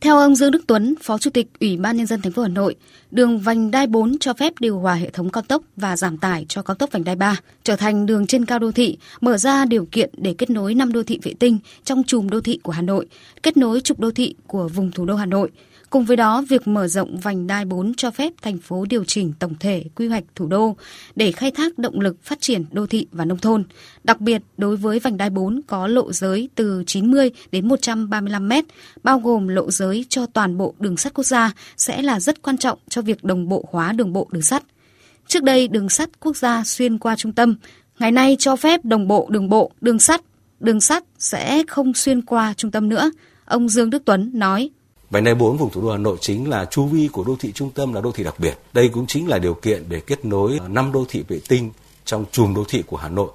Theo ông Dương Đức Tuấn, Phó Chủ tịch Ủy ban nhân dân thành phố Hà Nội, đường vành đai 4 cho phép điều hòa hệ thống cao tốc và giảm tải cho cao tốc vành đai 3, trở thành đường trên cao đô thị, mở ra điều kiện để kết nối 5 đô thị vệ tinh trong chùm đô thị của Hà Nội, kết nối trục đô thị của vùng thủ đô Hà Nội. Cùng với đó, việc mở rộng vành đai 4 cho phép thành phố điều chỉnh tổng thể quy hoạch thủ đô để khai thác động lực phát triển đô thị và nông thôn. Đặc biệt, đối với vành đai 4 có lộ giới từ 90 đến 135 mét, bao gồm lộ giới cho toàn bộ đường sắt quốc gia sẽ là rất quan trọng cho việc đồng bộ hóa đường bộ đường sắt. Trước đây, đường sắt quốc gia xuyên qua trung tâm, ngày nay cho phép đồng bộ đường bộ, đường sắt, đường sắt sẽ không xuyên qua trung tâm nữa. Ông Dương Đức Tuấn nói. Vành đai 4 vùng thủ đô Hà Nội chính là chu vi của đô thị trung tâm là đô thị đặc biệt. Đây cũng chính là điều kiện để kết nối 5 đô thị vệ tinh trong chùm đô thị của Hà Nội,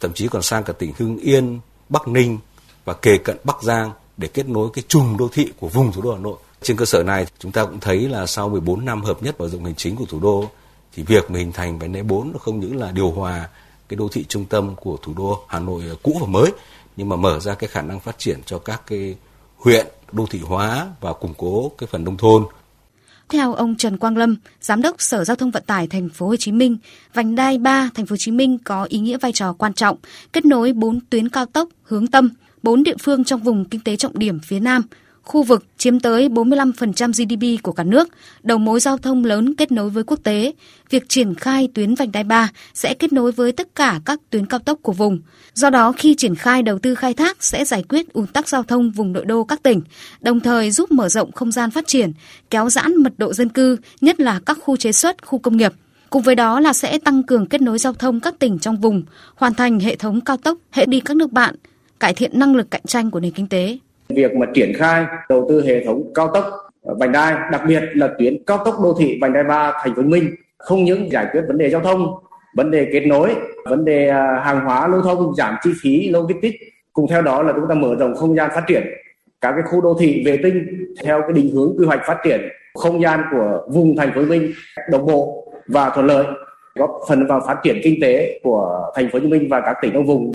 thậm chí còn sang cả tỉnh Hưng Yên, Bắc Ninh và kề cận Bắc Giang để kết nối cái chùm đô thị của vùng thủ đô Hà Nội. Trên cơ sở này, chúng ta cũng thấy là sau 14 năm hợp nhất và rộng hành chính của thủ đô thì việc mà hình thành vành đai 4 nó không những là điều hòa cái đô thị trung tâm của thủ đô Hà Nội cũ và mới nhưng mà mở ra cái khả năng phát triển cho các cái huyện đô thị hóa và củng cố cái phần nông thôn. Theo ông Trần Quang Lâm, giám đốc Sở Giao thông Vận tải Thành phố Hồ Chí Minh, vành đai 3 Thành phố Hồ Chí Minh có ý nghĩa vai trò quan trọng, kết nối 4 tuyến cao tốc hướng tâm, 4 địa phương trong vùng kinh tế trọng điểm phía Nam, khu vực chiếm tới 45% GDP của cả nước, đầu mối giao thông lớn kết nối với quốc tế. Việc triển khai tuyến vành đai 3 sẽ kết nối với tất cả các tuyến cao tốc của vùng. Do đó, khi triển khai đầu tư khai thác sẽ giải quyết ùn tắc giao thông vùng nội đô các tỉnh, đồng thời giúp mở rộng không gian phát triển, kéo giãn mật độ dân cư, nhất là các khu chế xuất, khu công nghiệp. Cùng với đó là sẽ tăng cường kết nối giao thông các tỉnh trong vùng, hoàn thành hệ thống cao tốc hệ đi các nước bạn, cải thiện năng lực cạnh tranh của nền kinh tế. Việc mà triển khai đầu tư hệ thống cao tốc ờ, vành đai, đặc biệt là tuyến cao tốc đô thị vành đai 3 thành phố Hồ Chí Minh không những giải quyết vấn đề giao thông, vấn đề kết nối, vấn đề à, hàng hóa lưu thông giảm chi phí logistics, cùng theo đó là chúng ta mở rộng không gian phát triển các cái khu đô thị vệ tinh theo cái định hướng quy hoạch phát triển không gian của vùng thành phố Hồ Chí Minh đồng bộ và thuận lợi góp phần vào phát triển kinh tế của thành phố Hồ Chí Minh và các tỉnh trong vùng.